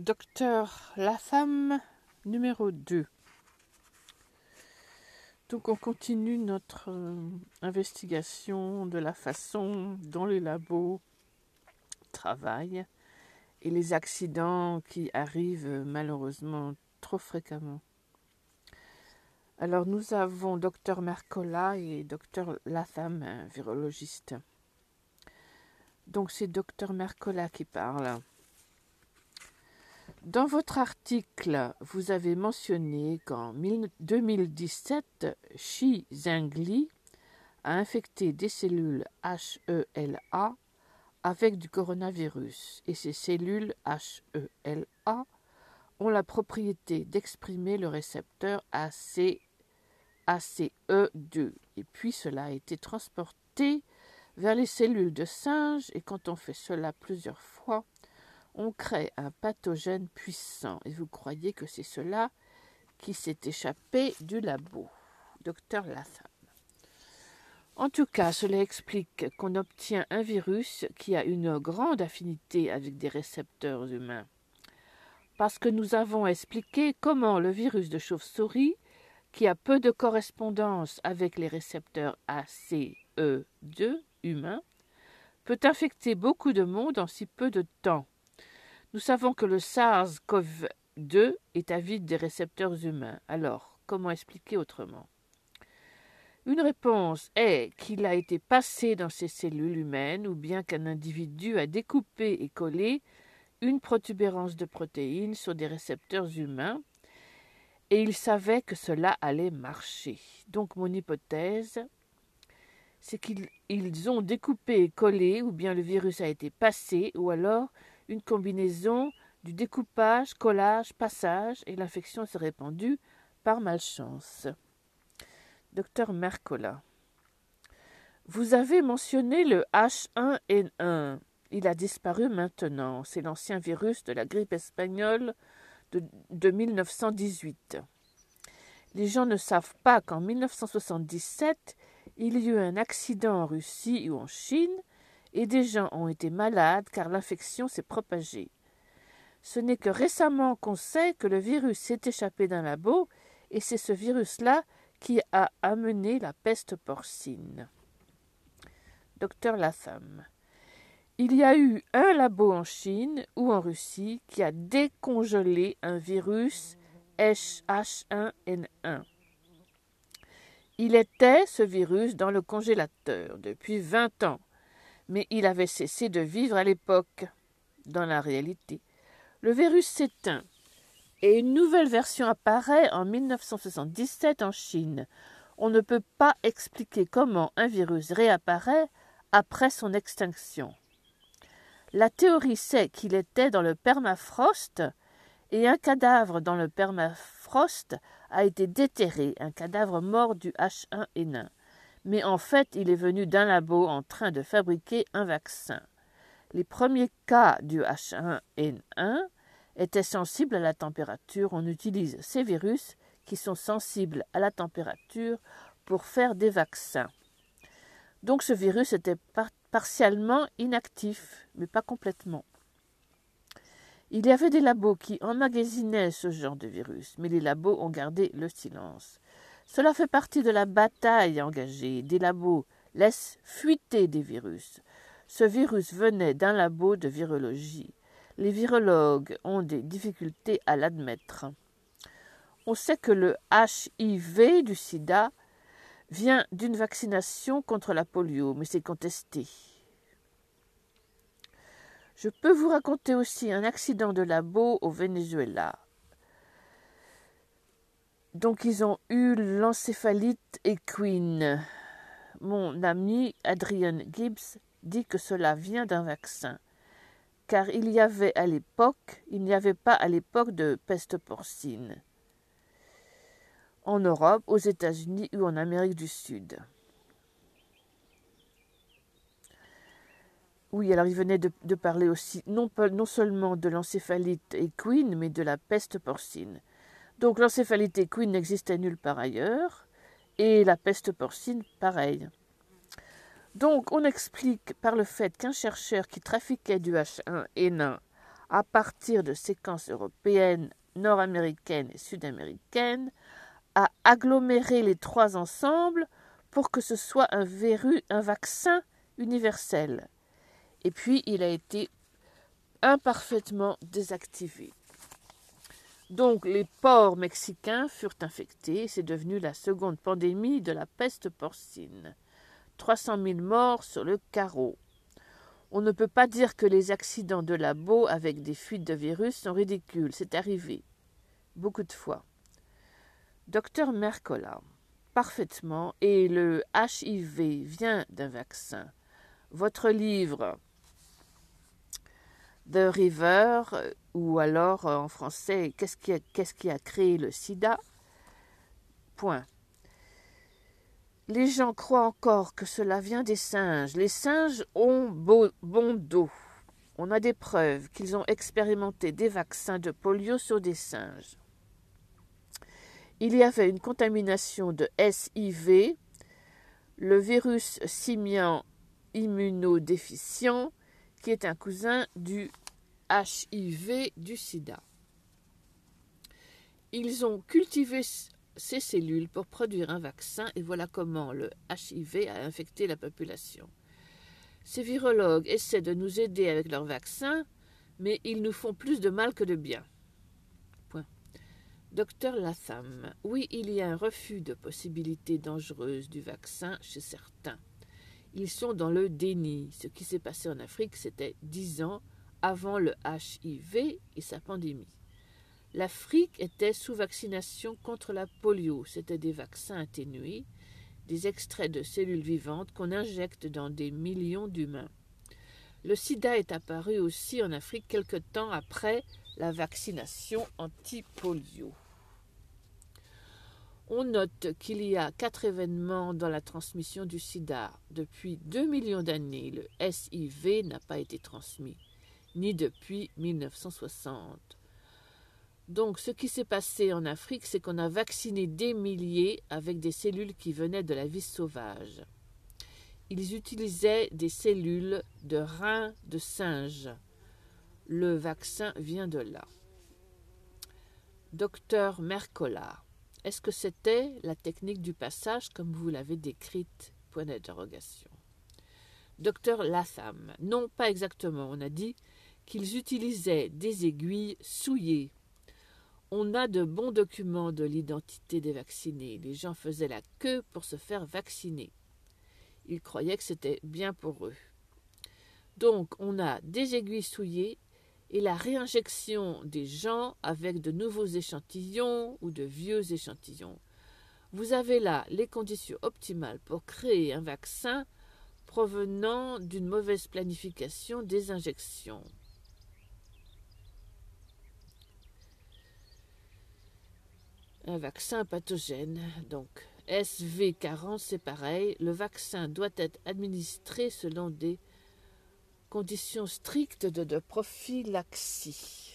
Docteur Latham numéro 2. Donc on continue notre euh, investigation de la façon dont les labos travaillent et les accidents qui arrivent malheureusement trop fréquemment. Alors nous avons docteur Mercola et docteur Latham, virologiste. Donc c'est docteur Mercola qui parle. Dans votre article, vous avez mentionné qu'en 2017, Xi Zhengli a infecté des cellules HELA avec du coronavirus. Et ces cellules HELA ont la propriété d'exprimer le récepteur AC, ACE2 et puis cela a été transporté vers les cellules de singe. Et quand on fait cela plusieurs fois, on crée un pathogène puissant et vous croyez que c'est cela qui s'est échappé du labo. Docteur Latham. En tout cas, cela explique qu'on obtient un virus qui a une grande affinité avec des récepteurs humains. Parce que nous avons expliqué comment le virus de chauve-souris, qui a peu de correspondance avec les récepteurs ACE2 humains, peut infecter beaucoup de monde en si peu de temps. Nous savons que le SARS-CoV-2 est avide des récepteurs humains. Alors, comment expliquer autrement? Une réponse est qu'il a été passé dans ces cellules humaines ou bien qu'un individu a découpé et collé une protubérance de protéines sur des récepteurs humains et il savait que cela allait marcher. Donc mon hypothèse, c'est qu'ils ont découpé et collé, ou bien le virus a été passé, ou alors une combinaison du découpage, collage, passage, et l'infection s'est répandue par malchance. Docteur Mercola. Vous avez mentionné le H1N1. Il a disparu maintenant. C'est l'ancien virus de la grippe espagnole de, de 1918. Les gens ne savent pas qu'en 1977, il y a eu un accident en Russie ou en Chine et des gens ont été malades car l'infection s'est propagée. Ce n'est que récemment qu'on sait que le virus s'est échappé d'un labo et c'est ce virus-là qui a amené la peste porcine. Docteur Latham. Il y a eu un labo en Chine ou en Russie qui a décongelé un virus H1N1. Il était, ce virus, dans le congélateur depuis vingt ans mais il avait cessé de vivre à l'époque. Dans la réalité, le virus s'éteint et une nouvelle version apparaît en 1977 en Chine. On ne peut pas expliquer comment un virus réapparaît après son extinction. La théorie sait qu'il était dans le permafrost et un cadavre dans le permafrost a été déterré, un cadavre mort du H1N1 mais en fait il est venu d'un labo en train de fabriquer un vaccin. Les premiers cas du H1N1 étaient sensibles à la température. On utilise ces virus qui sont sensibles à la température pour faire des vaccins. Donc ce virus était partiellement inactif, mais pas complètement. Il y avait des labos qui emmagasinaient ce genre de virus, mais les labos ont gardé le silence. Cela fait partie de la bataille engagée. Des labos laissent fuiter des virus. Ce virus venait d'un labo de virologie. Les virologues ont des difficultés à l'admettre. On sait que le HIV du sida vient d'une vaccination contre la polio, mais c'est contesté. Je peux vous raconter aussi un accident de labo au Venezuela. Donc ils ont eu l'encéphalite équine. Mon ami Adrian Gibbs dit que cela vient d'un vaccin, car il y avait à l'époque, il n'y avait pas à l'époque de peste porcine en Europe, aux États-Unis ou en Amérique du Sud. Oui, alors il venait de, parler aussi non, non seulement de l'encéphalite équine, mais de la peste porcine. Donc l'encéphalite équine n'existait nulle part ailleurs, et la peste porcine, pareil. Donc on explique par le fait qu'un chercheur qui trafiquait du H1N1 à partir de séquences européennes, nord-américaines et sud-américaines, a aggloméré les trois ensemble pour que ce soit un verru, un vaccin universel. Et puis il a été imparfaitement désactivé. Donc les porcs mexicains furent infectés, c'est devenu la seconde pandémie de la peste porcine. 300 000 morts sur le carreau. On ne peut pas dire que les accidents de labo avec des fuites de virus sont ridicules, c'est arrivé. Beaucoup de fois. Docteur Mercola, parfaitement, et le HIV vient d'un vaccin. Votre livre The River, ou alors en français, qu'est-ce qui, a, qu'est-ce qui a créé le sida? Point. Les gens croient encore que cela vient des singes. Les singes ont bon dos. On a des preuves qu'ils ont expérimenté des vaccins de polio sur des singes il y avait une contamination de SIV, le virus simian immunodéficient, qui est un cousin du HIV du sida. Ils ont cultivé ces cellules pour produire un vaccin et voilà comment le HIV a infecté la population. Ces virologues essaient de nous aider avec leur vaccin, mais ils nous font plus de mal que de bien. Docteur Latham, oui, il y a un refus de possibilités dangereuses du vaccin chez certains. Ils sont dans le déni. Ce qui s'est passé en Afrique, c'était dix ans avant le HIV et sa pandémie. L'Afrique était sous vaccination contre la polio. C'était des vaccins atténués, des extraits de cellules vivantes qu'on injecte dans des millions d'humains. Le sida est apparu aussi en Afrique quelque temps après la vaccination anti-polio. On note qu'il y a quatre événements dans la transmission du sida. Depuis deux millions d'années, le SIV n'a pas été transmis, ni depuis 1960. Donc ce qui s'est passé en Afrique, c'est qu'on a vacciné des milliers avec des cellules qui venaient de la vie sauvage. Ils utilisaient des cellules de reins de singe. Le vaccin vient de là. Docteur Mercola. Est-ce que c'était la technique du passage comme vous l'avez décrite? Point d'interrogation. Docteur Latham. Non, pas exactement. On a dit qu'ils utilisaient des aiguilles souillées. On a de bons documents de l'identité des vaccinés. Les gens faisaient la queue pour se faire vacciner. Ils croyaient que c'était bien pour eux. Donc, on a des aiguilles souillées et la réinjection des gens avec de nouveaux échantillons ou de vieux échantillons. Vous avez là les conditions optimales pour créer un vaccin provenant d'une mauvaise planification des injections. Un vaccin pathogène, donc SV40, c'est pareil. Le vaccin doit être administré selon des conditions strictes de, de prophylaxie.